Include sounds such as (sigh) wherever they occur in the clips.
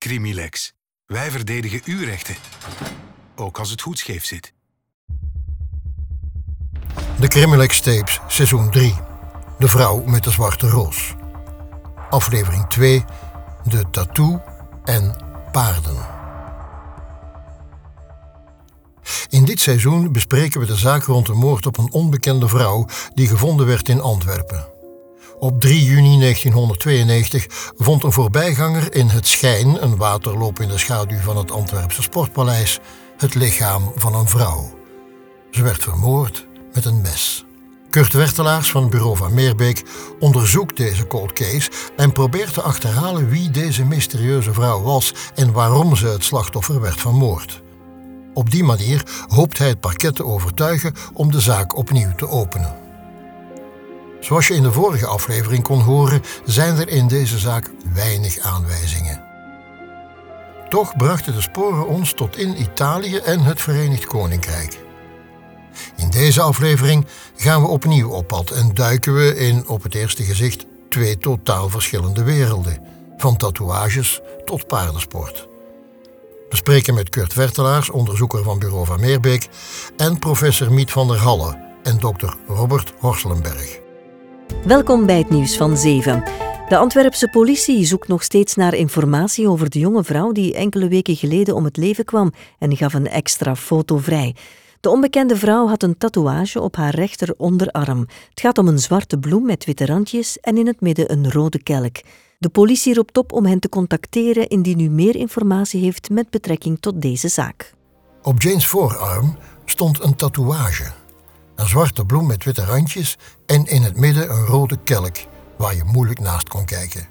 Crimilex. Wij verdedigen uw rechten. Ook als het goed scheef zit. De Crimilex Tapes, seizoen 3. De vrouw met de zwarte roos. Aflevering 2. De tattoo en paarden. In dit seizoen bespreken we de zaak rond de moord op een onbekende vrouw die gevonden werd in Antwerpen. Op 3 juni 1992 vond een voorbijganger in het Schijn, een waterloop in de schaduw van het Antwerpse Sportpaleis, het lichaam van een vrouw. Ze werd vermoord met een mes. Kurt Wertelaars van bureau van Meerbeek onderzoekt deze cold case en probeert te achterhalen wie deze mysterieuze vrouw was en waarom ze het slachtoffer werd vermoord. Op die manier hoopt hij het parket te overtuigen om de zaak opnieuw te openen. Zoals je in de vorige aflevering kon horen, zijn er in deze zaak weinig aanwijzingen. Toch brachten de sporen ons tot in Italië en het Verenigd Koninkrijk. In deze aflevering gaan we opnieuw op pad en duiken we in op het eerste gezicht twee totaal verschillende werelden, van tatoeages tot paardensport. We spreken met Kurt Vertelaars, onderzoeker van Bureau van Meerbeek, en professor Miet van der Halle en dokter Robert Horselenberg. Welkom bij het nieuws van 7. De Antwerpse politie zoekt nog steeds naar informatie over de jonge vrouw die enkele weken geleden om het leven kwam en gaf een extra foto vrij. De onbekende vrouw had een tatoeage op haar rechter onderarm. Het gaat om een zwarte bloem met witte randjes en in het midden een rode kelk. De politie roept op om hen te contacteren indien u meer informatie heeft met betrekking tot deze zaak. Op Jane's voorarm stond een tatoeage. Een zwarte bloem met witte randjes en in het midden een rode kelk waar je moeilijk naast kon kijken.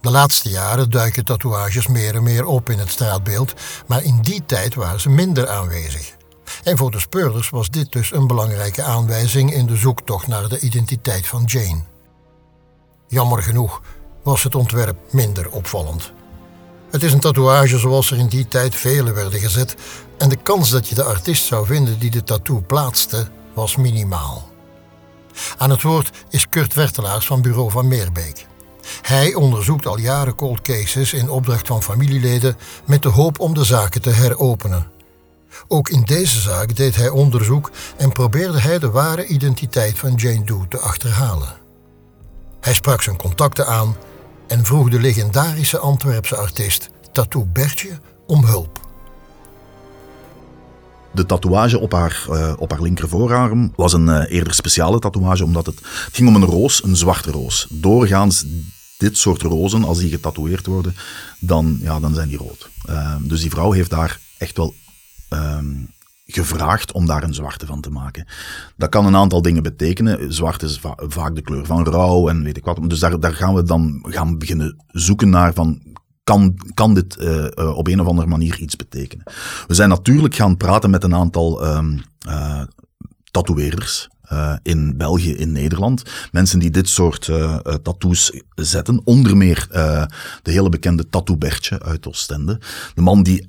De laatste jaren duiken tatoeages meer en meer op in het straatbeeld, maar in die tijd waren ze minder aanwezig. En voor de speurders was dit dus een belangrijke aanwijzing in de zoektocht naar de identiteit van Jane. Jammer genoeg was het ontwerp minder opvallend. Het is een tatoeage zoals er in die tijd vele werden gezet en de kans dat je de artiest zou vinden die de tattoo plaatste was minimaal. Aan het woord is Kurt Wertelaars van Bureau van Meerbeek. Hij onderzoekt al jaren cold cases in opdracht van familieleden met de hoop om de zaken te heropenen. Ook in deze zaak deed hij onderzoek en probeerde hij de ware identiteit van Jane Doe te achterhalen. Hij sprak zijn contacten aan en vroeg de legendarische Antwerpse artiest Tattoo Bertje om hulp. De tatoeage op haar, uh, op haar linker voorarm was een uh, eerder speciale tatoeage, omdat het, het, ging om een roos, een zwarte roos. Doorgaans dit soort rozen, als die getatoeëerd worden, dan, ja, dan zijn die rood. Uh, dus die vrouw heeft daar echt wel um, gevraagd om daar een zwarte van te maken. Dat kan een aantal dingen betekenen. Zwart is va vaak de kleur van rouw en weet ik wat. Dus daar, daar gaan we dan gaan beginnen zoeken naar van kan, kan dit uh, uh, op een of andere manier iets betekenen? We zijn natuurlijk gaan praten met een aantal um, tatoeëerders. in België, in Nederland. Mensen die dit soort tattoos zetten. Onder meer de hele bekende Tattoo Bertje uit Oostende. De man die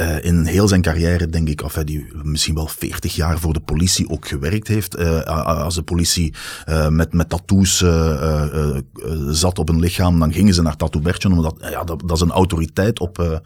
uh, in heel zijn carrière, denk ik, of hij die misschien wel 40 jaar voor de politie ook gewerkt heeft. Uh, als de politie uh, met, met tattoos zat op een lichaam, dan gingen ze naar Tattoo Bertje, omdat ja, dat, is een autoriteit op,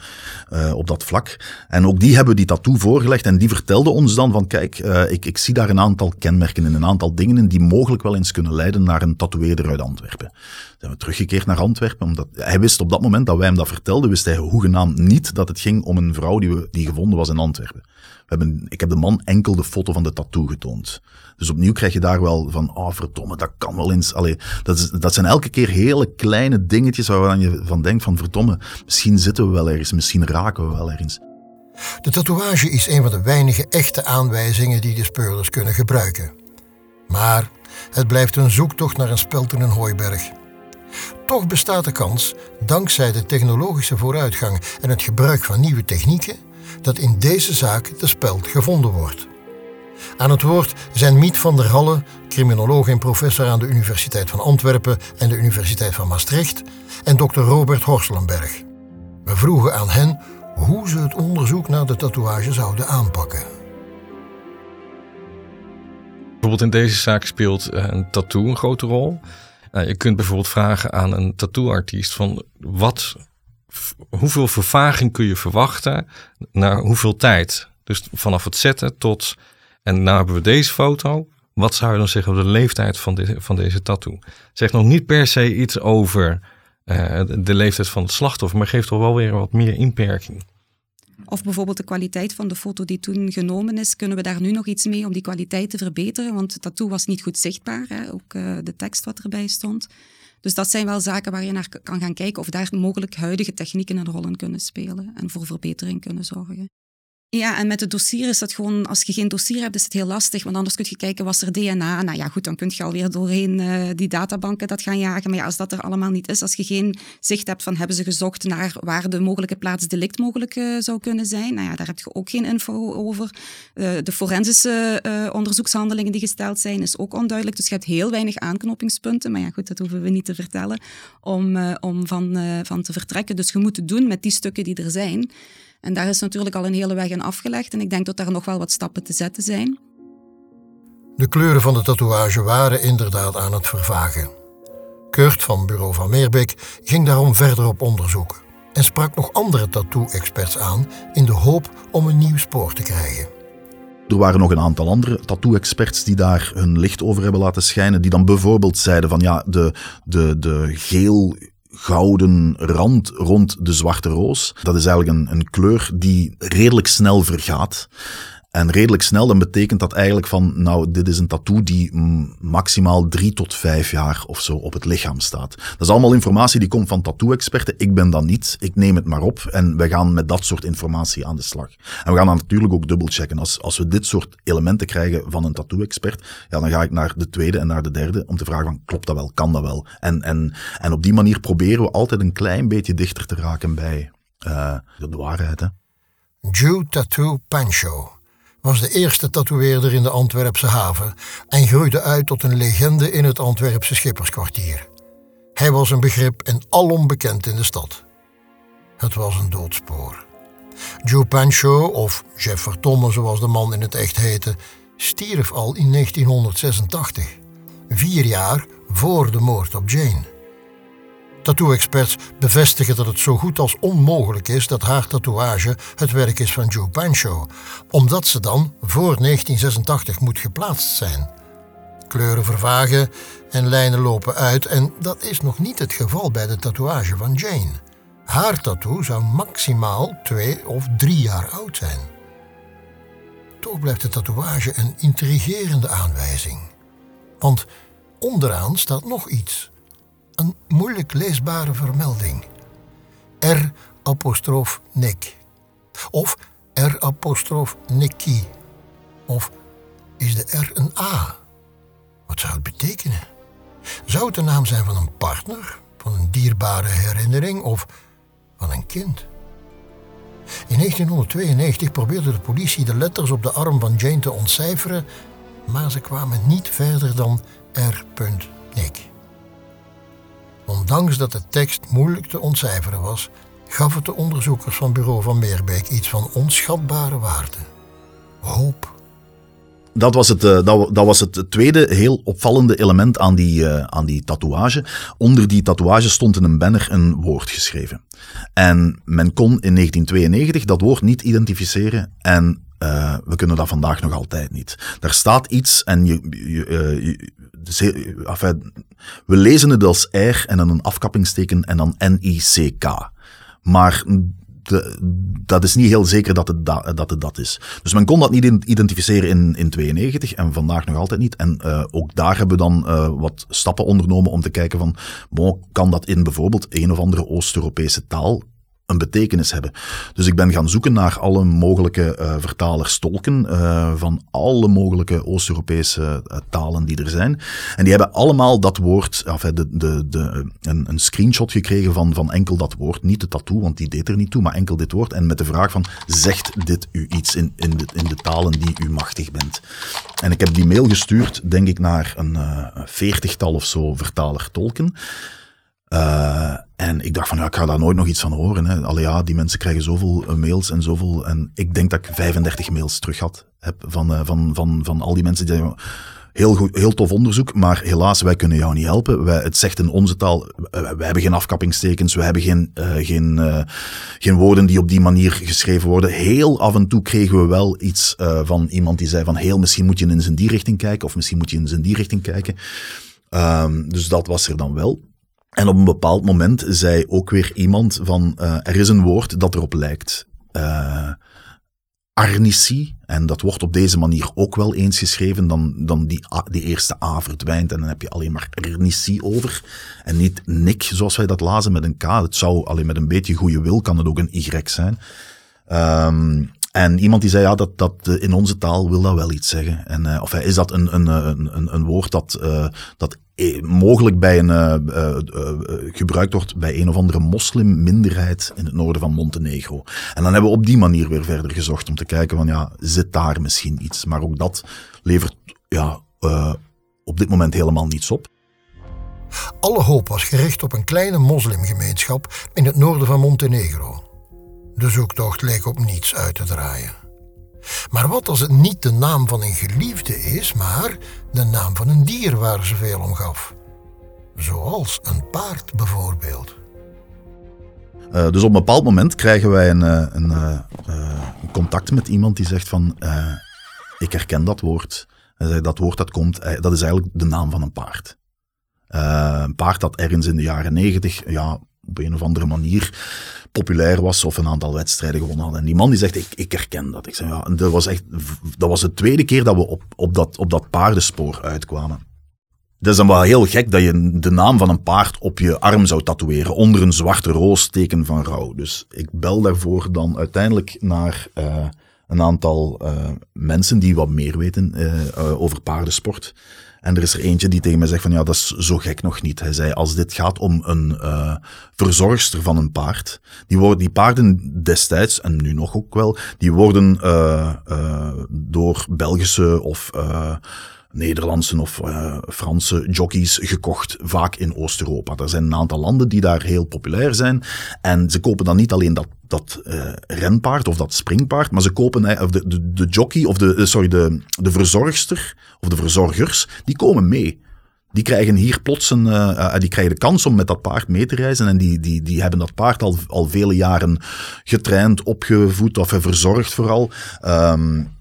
op dat vlak. En ook die hebben die tattoo voorgelegd en die vertelde ons dan van, kijk, ik, ik zie daar een aantal kenmerken in, een aantal dingen in die mogelijk wel eens kunnen leiden naar een tatoeëerder uit Antwerpen zijn we teruggekeerd naar Antwerpen. Omdat hij wist op dat moment dat wij hem dat vertelden, wist hij hoegenaamd niet dat het ging om een vrouw die, we, die gevonden was in Antwerpen. We hebben, ik heb de man enkel de foto van de tattoo getoond. Dus opnieuw krijg je daar wel van, oh verdomme, dat kan wel eens. Allee, dat, is, dat zijn elke keer hele kleine dingetjes waar je van denkt van, verdomme, misschien zitten we wel ergens, misschien raken we wel ergens. De tatoeage is een van de weinige echte aanwijzingen die de speurders kunnen gebruiken. Maar het blijft een zoektocht naar een speld in een hooiberg. Toch bestaat de kans, dankzij de technologische vooruitgang en het gebruik van nieuwe technieken, dat in deze zaak de speld gevonden wordt. Aan het woord zijn Miet van der Halle, criminoloog en professor aan de Universiteit van Antwerpen en de Universiteit van Maastricht, en dokter Robert Horselenberg. We vroegen aan hen hoe ze het onderzoek naar de tatoeage zouden aanpakken. Bijvoorbeeld in deze zaak speelt eh, een tattoo een grote rol. Nou, je kunt bijvoorbeeld vragen aan een tattooartiest van wat hoeveel vervaging kun je verwachten na hoeveel tijd? Dus vanaf het zetten tot, en nou hebben we deze foto. Wat zou je dan zeggen over de leeftijd van, dit, van deze tattoo? Zegt nog niet per se iets over uh, de leeftijd van het slachtoffer, maar geeft toch wel weer wat meer inperking. Of bijvoorbeeld de kwaliteit van de foto die toen genomen is. Kunnen we daar nu nog iets mee om die kwaliteit te verbeteren? Want het tattoo was niet goed zichtbaar, hè? ook uh, de tekst wat erbij stond. Dus dat zijn wel zaken waar je naar kan gaan kijken of daar mogelijk huidige technieken een rol in kunnen spelen en voor verbetering kunnen zorgen. Ja, en met het dossier is dat gewoon, als je geen dossier hebt, is het heel lastig. Want anders kun je kijken, was er DNA? Nou ja, goed, dan kun je alweer doorheen uh, die databanken dat gaan jagen. Maar ja, als dat er allemaal niet is, als je geen zicht hebt van hebben ze gezocht naar waar de mogelijke plaats delict mogelijk uh, zou kunnen zijn, nou ja, daar heb je ook geen info over. Uh, de forensische onderzoekshandelingen die gesteld zijn, is ook onduidelijk. Dus je hebt heel weinig aanknopingspunten. Maar ja, goed, dat hoeven we niet te vertellen om, om van, van te vertrekken. Dus je moet het doen met die stukken die er zijn. En daar is natuurlijk al een hele weg in afgelegd en ik denk dat daar nog wel wat stappen te zetten zijn. De kleuren van de tatoeage waren inderdaad aan het vervagen. Kurt van Bureau van Meerbeek ging daarom verder op onderzoek en sprak nog andere tattoo-experts aan in de hoop om een nieuw spoor te krijgen. Er waren nog een aantal andere tattoo-experts die daar hun licht over hebben laten schijnen, die dan bijvoorbeeld zeiden van ja, de, de, de geel gouden rand rond de zwarte roos. Dat is eigenlijk een, een kleur die redelijk snel vergaat. En redelijk snel, dan betekent dat eigenlijk van, nou, dit is een tattoo die maximaal drie tot vijf jaar of zo op het lichaam staat. Dat is allemaal informatie die komt van tattoo-experten. Ik ben dat niet. Ik neem het maar op en we gaan met dat soort informatie aan de slag. En we gaan dan natuurlijk ook dubbelchecken. Als, als we dit soort elementen krijgen van een tattoo-expert, ja, dan ga ik naar de tweede en naar de derde om te vragen van, klopt dat wel? Kan dat wel? En, en, en op die manier proberen we altijd een klein beetje dichter te raken bij uh, de waarheid. Hè? Jew Tattoo Pancho was de eerste tatoeëerder in de Antwerpse haven en groeide uit tot een legende in het Antwerpse schipperskwartier. Hij was een begrip en alom bekend in de stad. Het was een doodspoor. Joe Pancho, of Jeff Vertomme zoals de man in het echt heette, stierf al in 1986, vier jaar voor de moord op Jane. Tattoo-experts bevestigen dat het zo goed als onmogelijk is dat haar tatoeage het werk is van Joe Pancho, omdat ze dan voor 1986 moet geplaatst zijn. Kleuren vervagen en lijnen lopen uit en dat is nog niet het geval bij de tatoeage van Jane. Haar tattoo zou maximaal twee of drie jaar oud zijn. Toch blijft de tatoeage een intrigerende aanwijzing. Want onderaan staat nog iets een moeilijk leesbare vermelding. R apostrof Nick. Of R apostrof Nicky. Of is de R een A? Wat zou het betekenen? Zou het de naam zijn van een partner, van een dierbare herinnering of van een kind? In 1992 probeerde de politie de letters op de arm van Jane te ontcijferen, maar ze kwamen niet verder dan R. Ondanks dat de tekst moeilijk te ontcijferen was, gaf het de onderzoekers van Bureau van Meerbeek iets van onschatbare waarde. Hoop. Dat was, het, eh, dat, was het tweede heel opvallende element aan die, uh, aan die tatoeage. Onder die tatoeage stond in een banner een woord geschreven. En men kon in 1992 dat woord niet identificeren en uh, we kunnen dat vandaag nog altijd niet. Daar staat iets en je, je, je, enfin, we lezen het als R en dan een afkappingsteken en dan N-I-C-K. Maar dat is niet heel zeker dat het, da, dat het dat is. Dus men kon dat niet identificeren in, in 92 en vandaag nog altijd niet. En uh, ook daar hebben we dan wat stappen ondernomen om te kijken van, bon, kan dat in bijvoorbeeld een of andere Oost-Europese taal een betekenis hebben. Dus ik ben gaan zoeken naar alle mogelijke uh, vertalers, tolken uh, van alle mogelijke Oost-Europese uh, talen die er zijn. En die hebben allemaal dat woord, enfin, de, de, de, een, een screenshot gekregen van, van enkel dat woord. Niet de tattoo, want die deed er niet toe, maar enkel dit woord. En met de vraag van, zegt dit u iets in, in, de, in de talen die u machtig bent? En ik heb die mail gestuurd, denk ik, naar een veertigtal of zo vertaler-tolken. Uh, en ik dacht van, ja, ik ga daar nooit nog iets van horen. Hè. Allee, ja, die mensen krijgen zoveel uh, mails en zoveel. En ik denk dat ik 35 mails terug had heb van, uh, van, van, van al die mensen die heel, goed, heel tof onderzoek, maar helaas, wij kunnen jou niet helpen. Wij, het zegt in onze taal, wij, hebben geen afkappingstekens, we hebben geen, geen, geen woorden die op die manier geschreven worden. Heel af en toe kregen we wel iets van iemand die zei van, heel, misschien moet je in die richting kijken, of misschien moet je in die richting kijken. Um, dus dat was er dan wel. En op een bepaald moment zei ook weer iemand van, er is een woord dat erop lijkt. Uh, arnicie, en dat wordt op deze manier ook wel eens geschreven, dan, dan die, die eerste A verdwijnt en dan heb je alleen maar arnicie over. En niet Nick, zoals wij dat lazen met een K. Het zou alleen met een beetje goede wil, kan het ook een Y zijn. Um, en iemand die zei, ja, dat, dat in onze taal wil dat wel iets zeggen. En, uh, of is dat een, een, een, een woord dat, dat mogelijk bij een, uh, gebruikt wordt bij een of andere moslimminderheid in het noorden van Montenegro. En dan hebben we op die manier weer verder gezocht om te kijken van, ja, zit daar misschien iets? Maar ook dat levert, ja, op dit moment helemaal niets op. Alle hoop was gericht op een kleine moslimgemeenschap in het noorden van Montenegro. De zoektocht leek op niets uit te draaien. Maar wat als het niet de naam van een geliefde is, maar de naam van een dier waar ze veel om gaf? Zoals een paard bijvoorbeeld. Uh, dus op een bepaald moment krijgen wij een, uh, een, uh, een contact met iemand die zegt van, ik herken dat woord. Dat woord dat komt, dat is eigenlijk de naam van een paard. een paard dat ergens in de jaren negentig, ja, op een of andere manier populair was of een aantal wedstrijden gewonnen had. En die man die zegt, ik, ik herken dat. Ik zeg, ja, dat was echt, dat was de tweede keer dat we op, op, dat, op dat paardenspoor uitkwamen. Dat is dan wel heel gek dat je de naam van een paard op je arm zou tatoeëren, onder een zwarte roos teken van rouw. Dus ik bel daarvoor dan uiteindelijk naar uh, een aantal uh, mensen die wat meer weten uh, over paardensport. En er is er eentje die tegen mij zegt van ja, dat is zo gek nog niet. Hij zei, als dit gaat om een uh, verzorgster van een paard, die, worden, die paarden destijds, en nu nog ook wel, die worden uh, uh, door Belgische of Nederlandse of uh, Franse jockeys gekocht, vaak in Oost-Europa. Er zijn een aantal landen die daar heel populair zijn. En ze kopen dan niet alleen dat, dat uh, renpaard of dat springpaard, maar ze kopen of de, de, de jockey of de, sorry, de, de verzorgster of de verzorgers, die komen mee. Die krijgen hier plots een, die krijgen de kans om met dat paard mee te reizen. En die, die, die hebben dat paard al, al vele jaren getraind, opgevoed of verzorgd vooral. Um,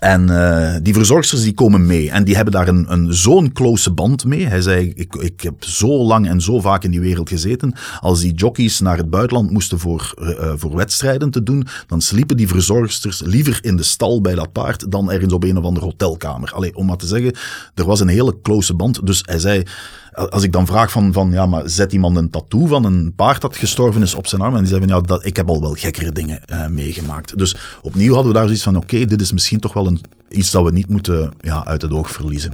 en uh, die verzorgsters die komen mee en die hebben daar een, een zo'n close band mee. Hij zei, ik, ik heb zo lang en zo vaak in die wereld gezeten. Als die jockeys naar het buitenland moesten voor, uh, voor wedstrijden te doen, dan sliepen die verzorgsters liever in de stal bij dat paard dan ergens op een of andere hotelkamer. Allee, om maar te zeggen, er was een hele close band. Dus hij zei, als ik dan vraag van, van ja, maar zet iemand een tattoo van een paard dat gestorven is op zijn arm? En die zeggen, ja, dat, ik heb al wel gekkere dingen uh, meegemaakt. Dus opnieuw hadden we daar zoiets van, oké, dit is misschien toch wel een, iets dat we niet moeten ja, uit het oog verliezen.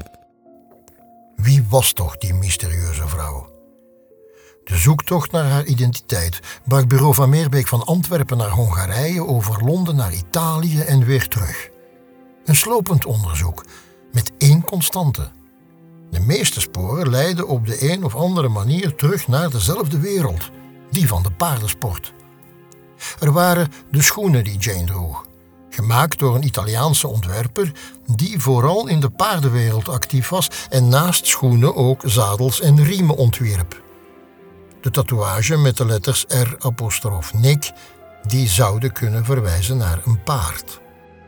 Wie was toch die mysterieuze vrouw? De zoektocht naar haar identiteit bracht bureau van Meerbeek van Antwerpen naar Hongarije, over Londen naar Italië en weer terug. Een slopend onderzoek met één constante. De meeste sporen leiden op de een of andere manier terug naar dezelfde wereld, die van de paardensport. Er waren de schoenen die Jane droeg, gemaakt door een Italiaanse ontwerper die vooral in de paardenwereld actief was en naast schoenen ook zadels en riemen ontwierp. De tatoeage met de letters R apostrof Nick, die zouden kunnen verwijzen naar een paard.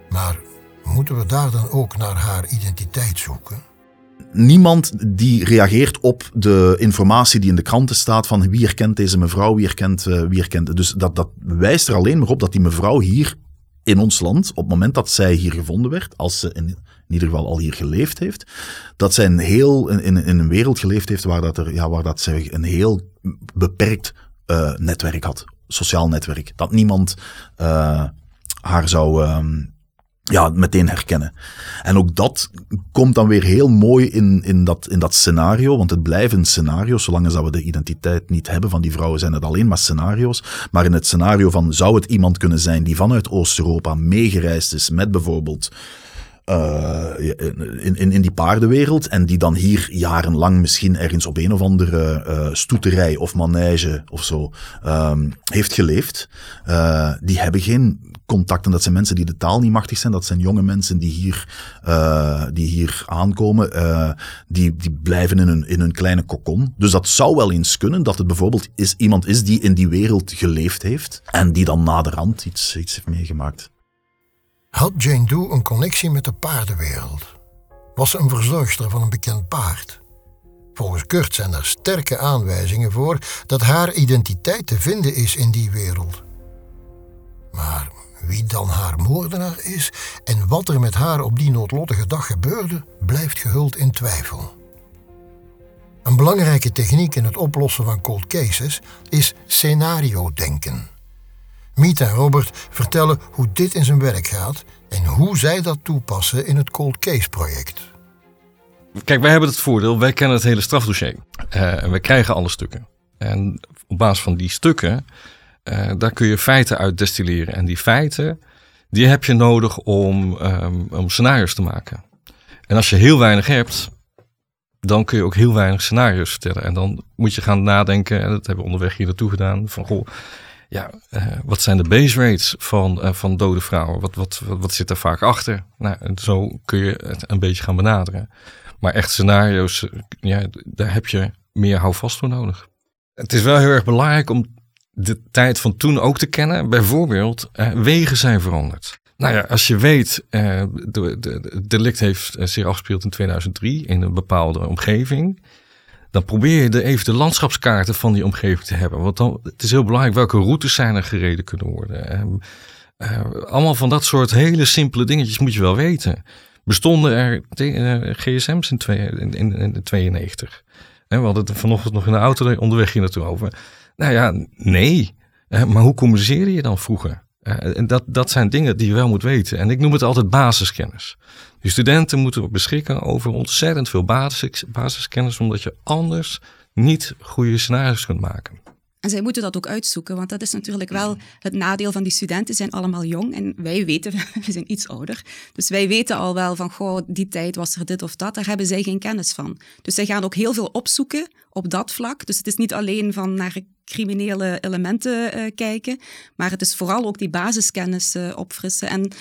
Maar moeten we daar dan ook naar haar identiteit zoeken? Niemand die reageert op de informatie die in de kranten staat van wie herkent deze mevrouw, wie herkent, uh, wie herkent. Dus dat, dat wijst er alleen maar op dat die mevrouw hier in ons land, op het moment dat zij hier gevonden werd, als ze in, ieder geval al hier geleefd heeft, dat zij een heel, in, in een wereld geleefd heeft waar, dat er, ja, waar dat zij een heel beperkt uh, netwerk had, sociaal netwerk. Dat niemand uh, haar zou... Um, ja, meteen herkennen. En ook dat komt dan weer heel mooi in, in, dat, in dat scenario, want het blijven scenario's, zolang dat we de identiteit niet hebben van die vrouwen, zijn het alleen maar scenario's. Maar in het scenario van, zou het iemand kunnen zijn die vanuit Oost-Europa meegereisd is met bijvoorbeeld uh, in, in, in die paardenwereld en die dan hier jarenlang misschien ergens op een of andere uh, stoeterij of manege of zo um, heeft geleefd, uh, die hebben geen contacten. Dat zijn mensen die de taal niet machtig zijn. Dat zijn jonge mensen die hier, uh, die hier aankomen. Uh, die, die blijven in hun, in hun kleine kokon. Dus dat zou wel eens kunnen dat het bijvoorbeeld is, iemand is die in die wereld geleefd heeft. En die dan naderhand iets, iets heeft meegemaakt. Had Jane Doe een connectie met de paardenwereld? Was ze een verzorgster van een bekend paard? Volgens Kurt zijn er sterke aanwijzingen voor dat haar identiteit te vinden is in die wereld. Maar wie dan haar moordenaar is en wat er met haar op die noodlottige dag gebeurde, blijft gehuld in twijfel. Een belangrijke techniek in het oplossen van cold cases is scenario-denken. Miet en Robert vertellen hoe dit in zijn werk gaat en hoe zij dat toepassen in het cold case project. Kijk, wij hebben het voordeel, wij kennen het hele strafdossier. Uh, en we krijgen alle stukken. En op basis van die stukken uh, daar kun je feiten uit destilleren. En die feiten, die heb je nodig om, um, om scenario's te maken. En als je heel weinig hebt, dan kun je ook heel weinig scenario's vertellen. En dan moet je gaan nadenken, en dat hebben we onderweg hier naartoe gedaan, van goh, ja, uh, wat zijn de base rates van, uh, van dode vrouwen? Wat, wat, wat, wat, zit er vaak achter? Nou, zo kun je het een beetje gaan benaderen. Maar echt scenario's, ja, daar heb je meer houvast voor nodig. Het is wel heel erg belangrijk om de tijd van toen ook te kennen. Bijvoorbeeld, uh, wegen zijn veranderd. Nou ja, als je weet, uh, de, de, de delict heeft eh, zich afgespeeld in 2003 in een bepaalde omgeving. Dan probeer je de, even de landschapskaarten van die omgeving te hebben. Want dan, het is heel belangrijk welke routes zijn er gereden kunnen worden. Allemaal van dat soort hele simpele dingetjes moet je wel weten. Bestonden er gsm's in, twee, in, in, in 92? we hadden het vanochtend nog in de auto onderweg hier naartoe over. Nou ja, nee. maar hoe communiceer je dan vroeger? en dat, dat zijn dingen die je wel moet weten. En ik noem het altijd basiskennis. Die studenten moeten beschikken over ontzettend veel basis, basiskennis, omdat je anders niet goede scenario's kunt maken. En zij moeten dat ook uitzoeken, want dat is natuurlijk wel het nadeel van die studenten. zijn allemaal jong en wij weten, (laughs) we zijn iets ouder. Dus wij weten al wel van, goh, die tijd was er dit of dat. Daar hebben zij geen kennis van. Dus zij gaan ook heel veel opzoeken op dat vlak. Dus het is niet alleen van naar criminele elementen uh, kijken, maar het is vooral ook die basiskennis uh, opfrissen. En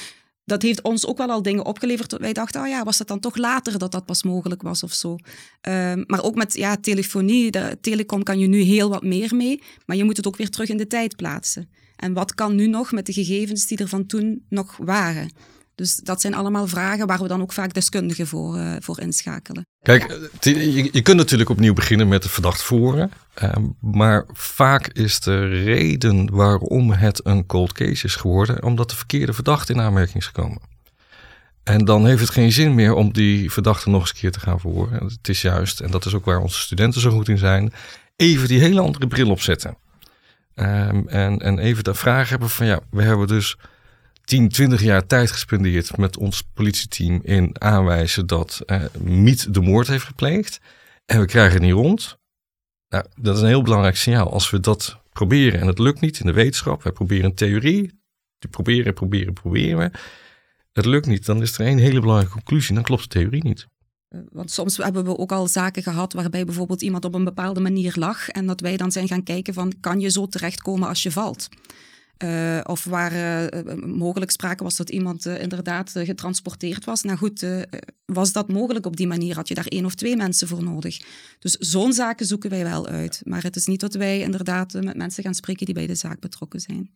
dat heeft ons ook wel al dingen opgeleverd. Wij dachten, oh ja, was het dan toch later dat dat pas mogelijk was of zo. Um, maar ook met ja, telefonie, de telecom kan je nu heel wat meer mee, maar je moet het ook weer terug in de tijd plaatsen. En wat kan nu nog met de gegevens die er van toen nog waren? Dus dat zijn allemaal vragen waar we dan ook vaak deskundigen voor, uh, voor inschakelen. Kijk, je, je, kunt natuurlijk opnieuw beginnen met het verdacht voeren. Uh, maar vaak is de reden waarom het een cold case is geworden, omdat de verkeerde verdachte in aanmerking is gekomen. En dan heeft het geen zin meer om die verdachte nog eens een keer te gaan verhoren. Het is juist, en dat is ook waar onze studenten zo goed in zijn, even die hele andere bril opzetten. Um, en, en even de vraag hebben van ja, we hebben dus 10, 20 jaar tijd gespendeerd met ons politieteam in aanwijzen dat uh, Miet de moord heeft gepleegd. En we krijgen het niet rond. Nou, dat is een heel belangrijk signaal. Als we dat proberen en het lukt niet in de wetenschap, wij proberen een theorie, die proberen, proberen, proberen. Het lukt niet, dan is er één hele belangrijke conclusie, dan klopt de theorie niet. Eh, want soms hebben we ook al zaken gehad waarbij bijvoorbeeld iemand op een bepaalde manier lag en dat wij dan zijn gaan kijken van kan je zo terechtkomen als je valt. Uh, of waar uh, mogelijk sprake was dat iemand uh, inderdaad getransporteerd was. Nou goed, was dat mogelijk op die manier? Had je daar één of twee mensen voor nodig? Dus zo'n zaken zoeken wij wel uit. Maar het is niet dat wij inderdaad met mensen gaan spreken die bij de zaak betrokken zijn.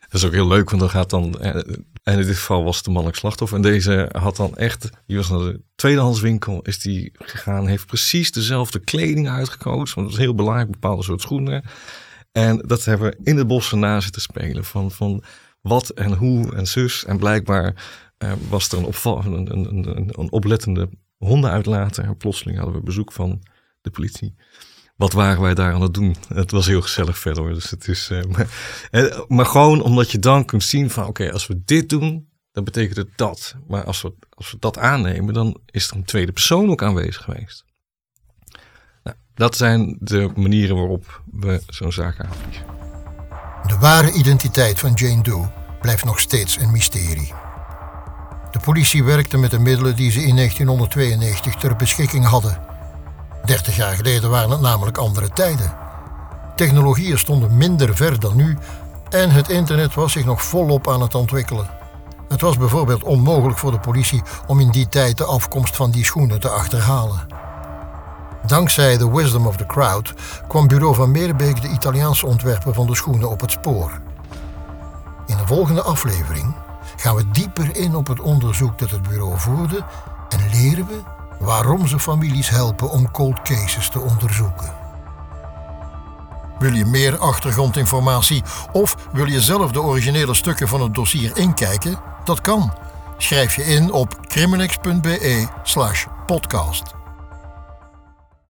Dat is ook heel leuk, want dan gaat dan... En in dit geval was het de mannelijk slachtoffer. En deze had dan echt... Die was naar de tweedehandswinkel, is die gegaan... heeft precies dezelfde kleding uitgekozen. Want dat is heel belangrijk, bepaalde soort schoenen... En dat hebben we in de bossen na zitten spelen. Van, van wat en hoe en zus. En blijkbaar uh, was er een, opval, een, een, een, een oplettende hondenuitlater. En plotseling hadden we bezoek van de politie. Wat waren wij daar aan het doen? Het was heel gezellig verder. Dus het is, uh, (laughs) maar, uh, maar, gewoon omdat je dan kunt zien van oké, als we dit doen, dan betekent het dat. Maar als we, als we dat aannemen, dan is er een tweede persoon ook aanwezig geweest. Dat zijn de manieren waarop we zo'n zaak aanvliegen. De ware identiteit van Jane Doe blijft nog steeds een mysterie. De politie werkte met de middelen die ze in 1992 ter beschikking hadden. 30 jaar geleden waren het namelijk andere tijden. Technologieën stonden minder ver dan nu En het internet was zich nog volop aan het ontwikkelen. Het was bijvoorbeeld onmogelijk voor de politie om in die tijd de afkomst van die schoenen te achterhalen. Dankzij the wisdom of the crowd kwam bureau van Meerbeek de Italiaanse ontwerper van de schoenen op het spoor. In de volgende aflevering gaan we dieper in op het onderzoek dat het bureau voerde en leren we waarom ze families helpen om cold cases te onderzoeken. Wil je meer achtergrondinformatie of wil je zelf de originele stukken van het dossier inkijken? Dat kan. Schrijf je in op criminex.be/podcast.